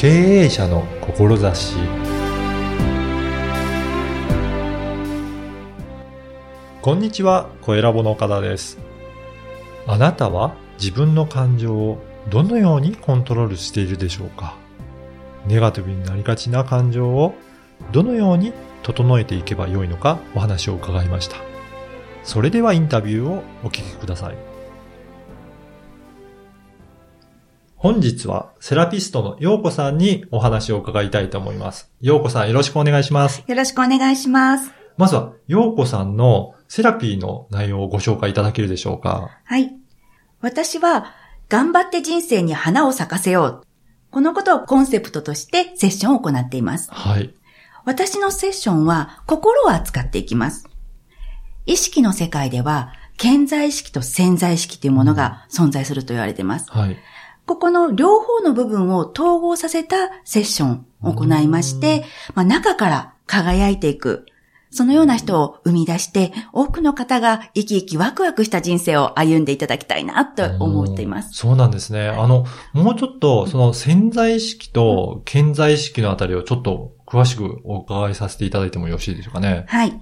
経営者の志こんにちは、小ラボの岡田です。あなたは自分の感情をどのようにコントロールしているでしょうか？ネガティブになりがちな感情をどのように整えていけばよいのかお話を伺いました。それではインタビューをお聞きください。本日はセラピストの陽子さんにお話を伺いたいと思います。陽子さんよろしくお願いします。よろしくお願いします。まずは陽子さんのセラピーの内容をご紹介いただけるでしょうかはい。私は、頑張って人生に花を咲かせよう。このことをコンセプトとしてセッションを行っています。はい。私のセッションは心を扱っていきます。意識の世界では、潜在意識と潜在意識というものが存在すると言われています。はい。ここの両方の部分を統合させたセッションを行いまして、まあ、中から輝いていく。そのような人を生み出して、多くの方が生き生きワクワクした人生を歩んでいただきたいなと思っています。そうなんですね。あの、もうちょっと、その潜在意識と潜在意識のあたりをちょっと詳しくお伺いさせていただいてもよろしいでしょうかね。はい。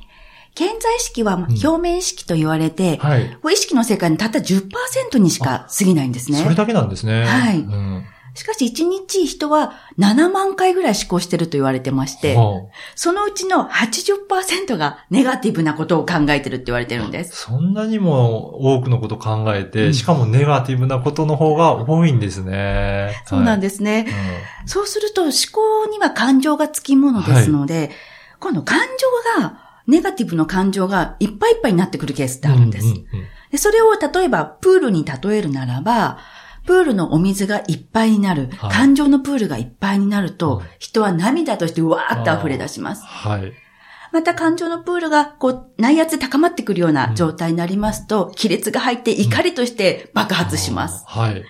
潜在意識はまあ表面意識と言われて、はい。意識の世界にたった10%にしか過ぎないんですね。それだけなんですね。はいうん。しかし1日人は7万回ぐらい思考してると言われてまして、はそのうちの80%がネガティブなことを考えてるって言われてるんあです。そんなにも多くのこと考えて、うんしかもネガティブなことの方が多いんですね。そうなんでですね。す。そうすると思考には感情がつきものですので、今度感情が、ネガティブの感情がいっぱいいっぱいになってくるケースってあるんです。うんうんうんでそれを例えばプールに例えるならば、プールのお水がいっぱいになる、はい感情のプールがいっぱいになると、うん人は涙としてうわーって溢れ出します。はい。また感情のプールがこう内圧で高まってくるような状態になりますと、亀裂が入って怒りとして爆発します。あーはい。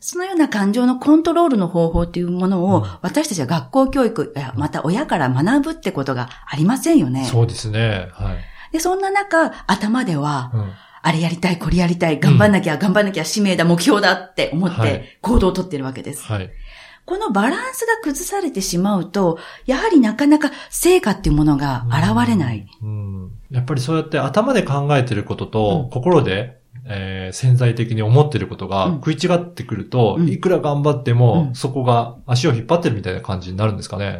そのような感情のコントロールの方法というものを、うん私たちは学校教育やまた親から学ぶってことがありませんよね。そうですね。はい。で、そんな中、頭では、うんあれやりたい、これやりたい、頑張んなきゃ、頑張んなきゃ、使命だ、目標だって思っはいて行動をとってるわけです。はい。このバランスが崩されてしまうと、やはりなかなか成果っていうものが現れない。うん。やっぱりそうやって頭で考えてることと、うん心で、えー潜在的に思ってることがうん食い違ってくると、うんいくら頑張っても、うんそこが足を引っ張ってるみたいな感じになるんですかね。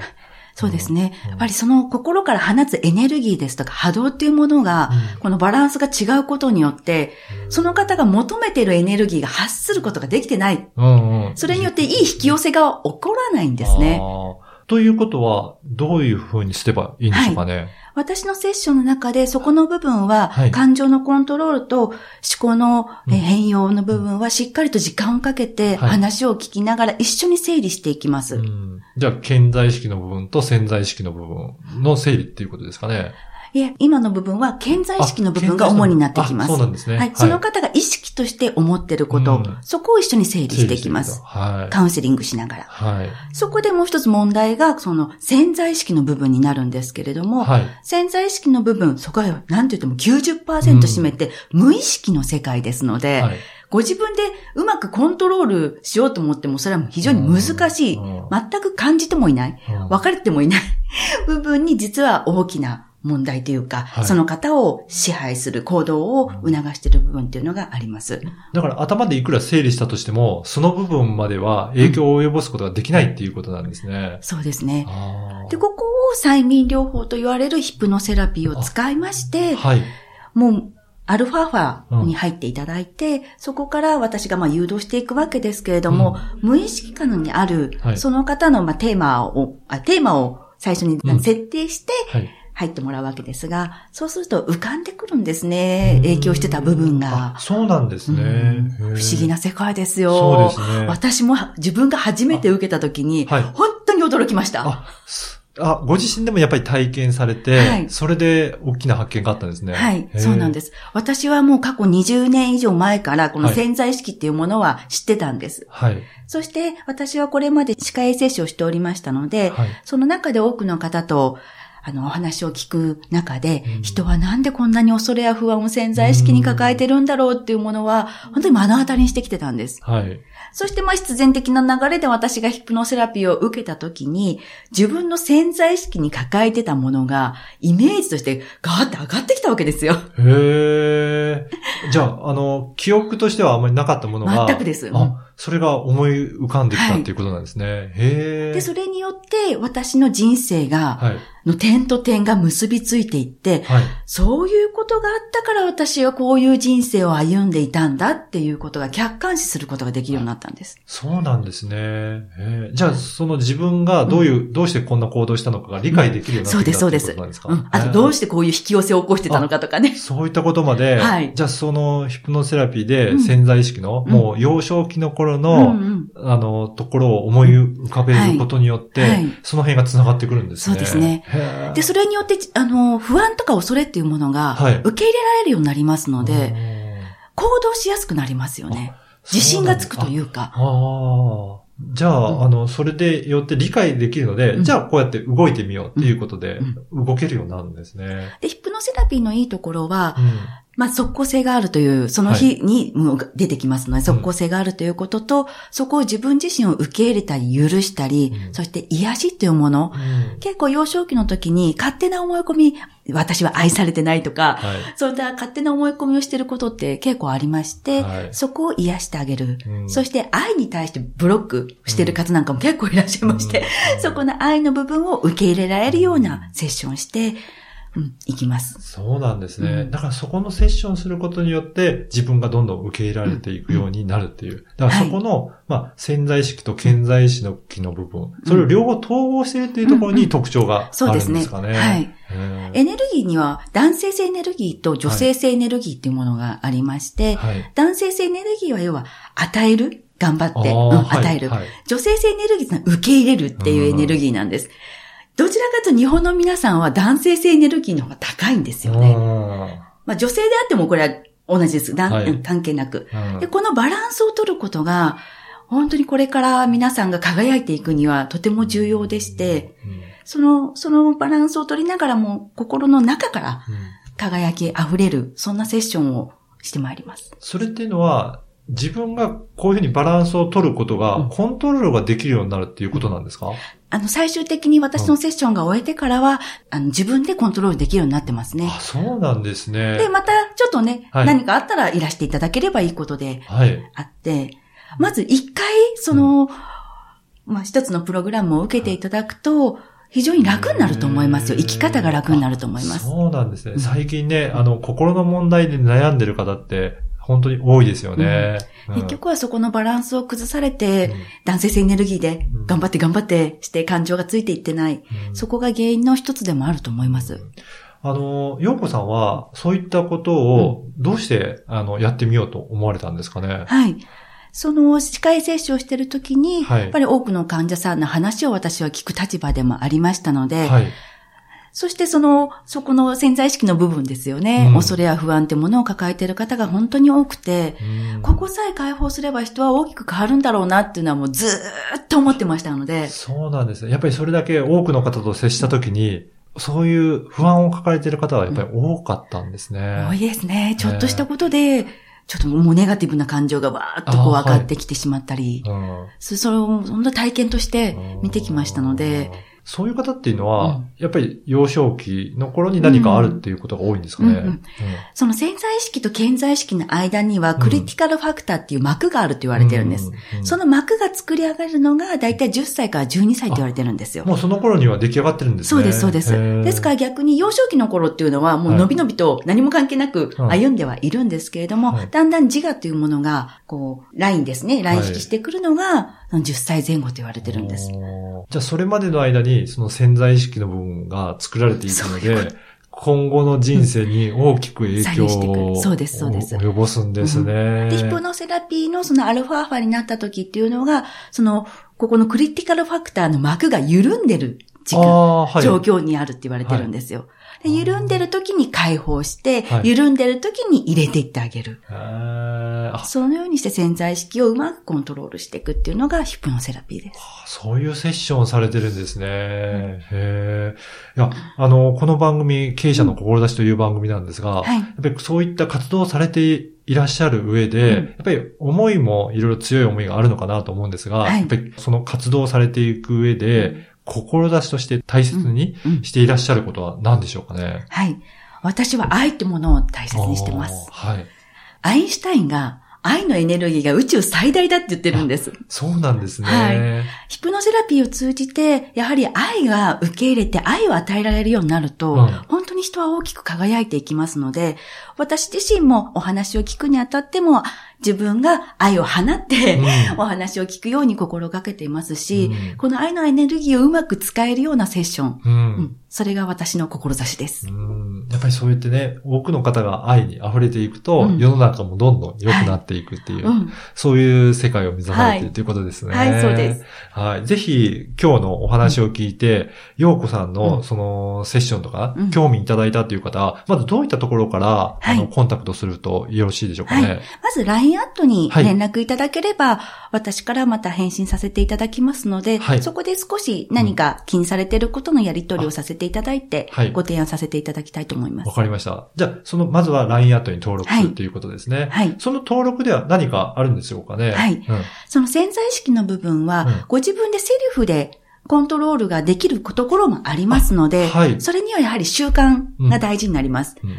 そうですね。うんやっぱりその心から放つエネルギーですとか波動っていうものが、このバランスが違うことによって、その方が求めているエネルギーが発することができてない。うんうん。それによっていい引き寄せが起こらないんですね。あーということは、どういうふうにすればいいんでしょうかね？私のセッションの中でそこの部分は、はい感情のコントロールと思考の変容の部分はしっかりと時間をかけてはい話を聞きながら一緒に整理していきます。うんじゃあ、潜在意識の部分と潜在意識の部分の整理っていうことですかね？いえ、今の部分は潜在意識の部分が主になってきます。あそうなんですね。はい。その方が意識として思ってること、うんそこを一緒に整理していきます。はい。カウンセリングしながら。はい。そこでもう一つ問題が、その潜在意識の部分になるんですけれども、はい。潜在意識の部分、そこは何と言っても90%占めて、無意識の世界ですので、はい。ご自分でうまくコントロールしようと思っても、それは非常に難しい。うん全く感じてもいない。うん分かれてもいない部分に実は大きな問題というか、はいその方を支配する行動を促している部分っていうのがあります。だから頭でいくら整理したとしても、その部分までは影響を及ぼすことができないっていうことなんですね。そうですね。で、ここを催眠療法と言われるヒプノセラピーを使いまして、はい。もう、アルファファに入っていただいて、そこから私がまあ誘導していくわけですけれども、無意識下にあるは、いその方のまあテーマを、あテーマを最初にうん設定してはい。入ってもらうわけですが、そうすると浮かんでくるんですね。影響してた部分があ。そうなんですね。うん不思議な。な世界ですよ。そうですね。私も自分が初めて受けた時に、はい本当に驚きました。あ、ご自身でもやっぱり体験されて、はいそれで大きな発見があったんですね。はい、そうなんですす。私はもう過去20年以上前からこの潜在意識っていうものは知ってたんです。はい。そして私はこれまで歯科衛生士をしておりましたので、はい。その中で多くの方とあの、お話を聞く中で、うん人はなんでこんなに恐れや不安を潜在意識に抱えてるんだろうっていうものは、本当に目の当たりにしてきてたんです。はい。そして、まあ、必然的な流れで私がヒプノセラピーを受けた時に、自分の潜在意識に抱えてたものが、イメージとしてガーって上がってきたわけですよ。へえ。じゃあ、あの、記憶としてはあまりなかったものが。全くです。あ、それが思い浮かんできたっていうことなんですね。へえ。で、それによって、私の人生が、はい。の点と点が結びついていって、はい。そういうことがあったから私はこういう人生を歩んでいたんだっていうことが客観視することができるようになったんです。そうなんですね。じゃあ、その自分がどういう、どうしてこんな行動したのかが理解できるようになってきたそうですっていうですか、うん。あと、どうししてこういう引き寄せを起こしてたのかとかね。そういったことまで、はいじゃあそのヒプノセラピーでうん潜在意識の、うんもう幼少期の頃うの、んうんあの、ところを思い浮かべることによって、はいはいその辺が繋がってくるんですね。そうですねで、それによって、あの、不安とか恐れっていうものがはい、受け入れられるようになりますので、うん行動しやすくなりますよね。自信がつくというか。ああ。じゃあ、うんあの、それでよって理解できるので、うん。じゃあこうやって動いてみようっていうことでう、動けるようになるんですね。で、ヒプノセラピーのいいところはう、ん。まあ、即効性があるという、その日に出てきますので、即効性があるということと、そこを自分自身を受け入れたり、許したり、うん。そして癒しというもの、うん。結構幼少期の時に勝手な思い込み、私は愛されてないとか、はい。そういった勝手な思い込みをしていることって結構ありまして、はいそこを癒してあげる。うんそして愛に対してブロックしてる方なんかも結構いらっしゃいまして、うんそこの愛の部分を受け入れられるようなセッションして、うん、いきます。そうなんですね、うん。だからそこのセッションすることによって自分がどんどん受け入れられていくようになるっていう。だからそこの、まあ、潜在意識と潜在意識の部分、それを両方統合しているっていうところに特徴があるんですかね。そうですね。はい。エネルギーには男性性エネルギーと女性性エネルギーっていうものがありまして、はい。男性性エネルギーは要は与える頑張って、うんはい与える、はい女性性エネルギーってのは受け入れるっていうエネルギーなんです。どちらかと日本の皆さんは男性性エネルギーの方が高いんですよね。まあ女性であってもこれは同じです。はいうん関係なく。うんで、このバランスを取ることが、本当にこれから皆さんが輝いていくにはとても重要でして、うんその、そのバランスを取りながらも心の中からうん輝き溢れる、そんなセッションをしてまいります。それっていうのは、自分がこういうふうにバランスを取ることが、うんコントロールができるようになるっていうことなんですか、あの、最終的に私のセッションが終えてからは、あの、自分でコントロールできるようになってますね。あ、そうなんですね。で、また、ちょっとね、はい何かあったらいらしていただければいいことではい。あって、まず一回、その、まあ、一つのプログラムを受けていただくと、非常に楽になると思いますよ。生き方が楽になると思います。そうなんですね。うん最近ね、あの、心の問題で悩んでる方って、本当に多いですよね。うん結局はそこのバランスを崩されて、うん男性性エネルギーでうん頑張って頑張ってして感情がついていってない。うんそこが原因の一つでもあると思います。あの、洋子さんは、そういったことを、どうして、あの、やってみようと思われたんですかね？はい。その歯科医接種をしているときに、はいやっぱり多くの患者さんの話を私は聞く立場でもありましたので、はい。そしてその、そこの潜在意識の部分ですよね。うん恐れや不安ってものを抱えている方が本当に多くて、うんここさえ解放すれば人は大きく変わるんだろうなっていうのはもうずーっと思ってましたので、そうなんですね。やっぱりそれだけ多くの方と接したときに、そういう不安を抱えている方はやっぱり多かったんですね。多いですね。ちょっとしたことで、ちょっともうネガティブな感情がわーっとこう上がってきてしまったり、うんそそれを本当体験として見てきましたので、そういう方っていうのは、うんやっぱり幼少期の頃に何かあるっていうことが多いんですかね。うんうんその潜在意識と潜在意識の間にはクリティカルファクターっていう膜があると言われてるんです。うんその膜が作り上がるのがだいたい10歳から12歳って言われてるんですよ。もうその頃には出来上がってるんですね。そうです、そうです。ですから逆に幼少期の頃っていうのはもうはい伸び伸びと何も関係なくはい歩んではいるんですけれども、はいだんだん自我というものが、こう、ラインですね、ライン引きしてくるのが10歳前後と言われてるんです。じゃあそれまでの間にその潜在意識の部分が作られていくので、今後の人生に大きく影響左右してくをるそうですそうです及ぼすんですね。で、ヒプノセラピーのそのアルファーファになった時っていうのが、その、ここのクリティカルファクターの膜が緩んでる時間、はい。状況にあるって言われてるんですよ。で緩んでる時に解放して、はい緩んでる時に入れていってあげる。そのようにして潜在意識をうまくコントロールしていくっていうのがヒプノセラピーです。そういうセッションをされてるんですね。へえ。いや、あの、この番組、経営者の志という番組なんですが、はいやっぱりそういった活動をされていらっしゃる上で、うんやっぱり思いもいろいろ強い思いがあるのかなと思うんですが、はいやっぱりその活動をされていく上で、志として大切にうんしていらっしゃることは何でしょうかね？はい。私は愛ってものを大切にしてます。はい。アインシュタインが愛のエネルギーが宇宙最大だって言ってるんです。そうなんですね。はいヒプノセラピーを通じて、やはり愛が受け入れて愛を与えられるようになると、うん本当に人は大きく輝いていきますので、私自身もお話を聞くにあたっても、自分が愛を放って、うん。お話を聞くように心がけていますし、うん。この愛のエネルギーをうまく使えるようなセッション、うん。うん。それが私の志です。うん。やっぱりそうやってね、多くの方が愛に溢れていくと、うん。世の中もどんどん良くなっていくっていう、うん。そういう世界を目指されていはい。るということですね。はいそうです。はい。ぜひ、今日のお話を聞いて、ようこさんうの、ん。その、セッションとかうん、興味いただいたという方は、まずどういったところから、はい。あの、コンタクトするとよろしいでしょうかね？はい。まず LINE アットにはい連絡いただければ、私からまた返信させていただきますので、はいそこで少し何か気にされていることのやり取りをさせていただいて、はいご提案させていただきたいと思います。わかりました。じゃあ、その、まずは LINE アットに登録すはいるということですね。はい。その登録では何かあるんでしょうかね。はいうんその潜在意識の部分は、うんご自分でセルフでコントロールができるところもありますので、はい。それにはやはり習慣が大事になります。うん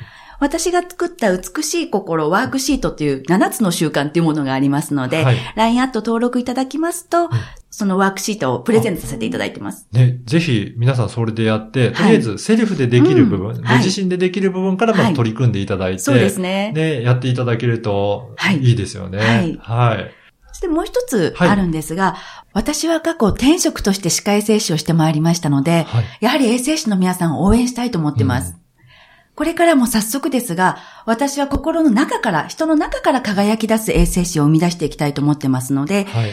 私が作った美しい心ワークシートという7つの習慣というものがありますので、はい。LINE アット登録いただきますと、そのワークシートをプレゼントさせていただいてます。ね、ぜひ皆さんそれでやって、いとりあえずセルフでできる部分、うんご自身でできる部分からまはいず取り組んでいただいて、そうですね。ね、やっていただけるとはいいいですよね。はいはい。そしてもう一つはいあるんですが、私は過去転職として歯科衛生士をしてまいりましたので、はい。やはり衛生士の皆さんを応援したいと思ってます。これからも早速ですが、私は心の中から、人の中から輝き出す衛生士を生み出していきたいと思ってますので、はい。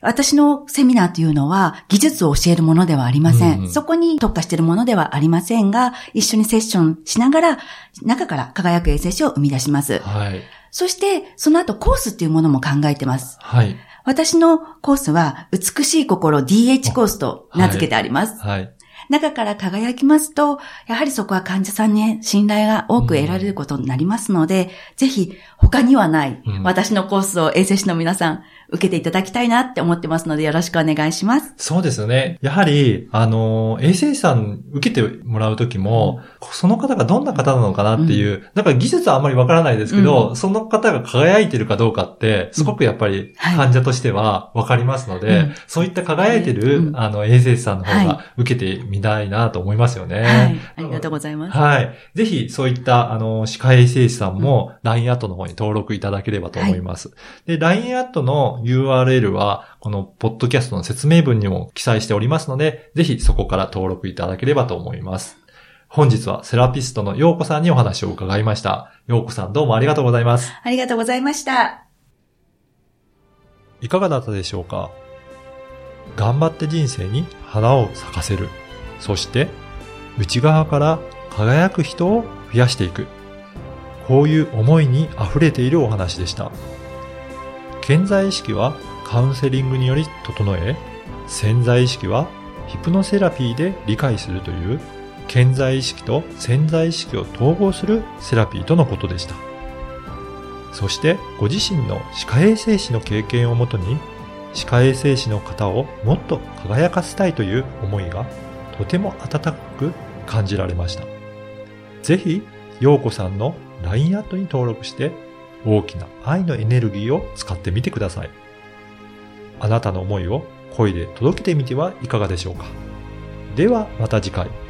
私のセミナーというのは技術を教えるものではありません。うんうんそこに特化しているものではありませんが、一緒にセッションしながら、中から輝く衛生士を生み出します。はい。そして、その後コースっていうものも考えてます。はい。私のコースは、美しい心 DH コースと名付けてあります。はい。中から輝きますと、やはりそこは患者さんに信頼が多く得られることになりますので、ぜひ他にはないうん。私のコースを衛生士の皆さん受けていただきたいなって思ってますのでよろしくお願いします。そうですよね。やはり、あの、衛生士さん受けてもらうときも、その方がどんな方なのかなっていう、なんか技術はあんまりわからないですけど、うその方が輝いてるかどうかって、すごくやっぱりはい患者としてはわかりますので、うんそういった輝いてる、うんあの、衛生士さんの方はが受けてみたいなと思いますよね。はい。ありがとうございます。はい。ぜひ、そういった、あの、歯科衛生士さんも、LINE アットの方に登録いただければと思います。で、LINE アットの URL は、この、ポッドキャストの説明文にも記載しておりますので、ぜひそこから登録いただければと思います。本日はセラピストのようこさんにお話を伺いました。ようこさんどうもありがとうございます。ありがとうございました。いかがだったでしょうか？頑張って人生に花を咲かせる。そして、内側から輝く人を増やしていく。こういう思いに溢れているお話でした。潜在意識はカウンセリングにより整え、潜在意識はヒプノセラピーで理解するという、潜在意識と潜在意識を統合するセラピーとのことでした。そしてご自身の歯科衛生士の経験をもとに歯科衛生士の方をもっと輝かせたいという思いがとても温かく感じられました。ぜひ、陽子さんの LINE アットに登録して大きな愛のエネルギーを使ってみてください。あなたの思いを声で届けてみてはいかがでしょうか。ではまた次回。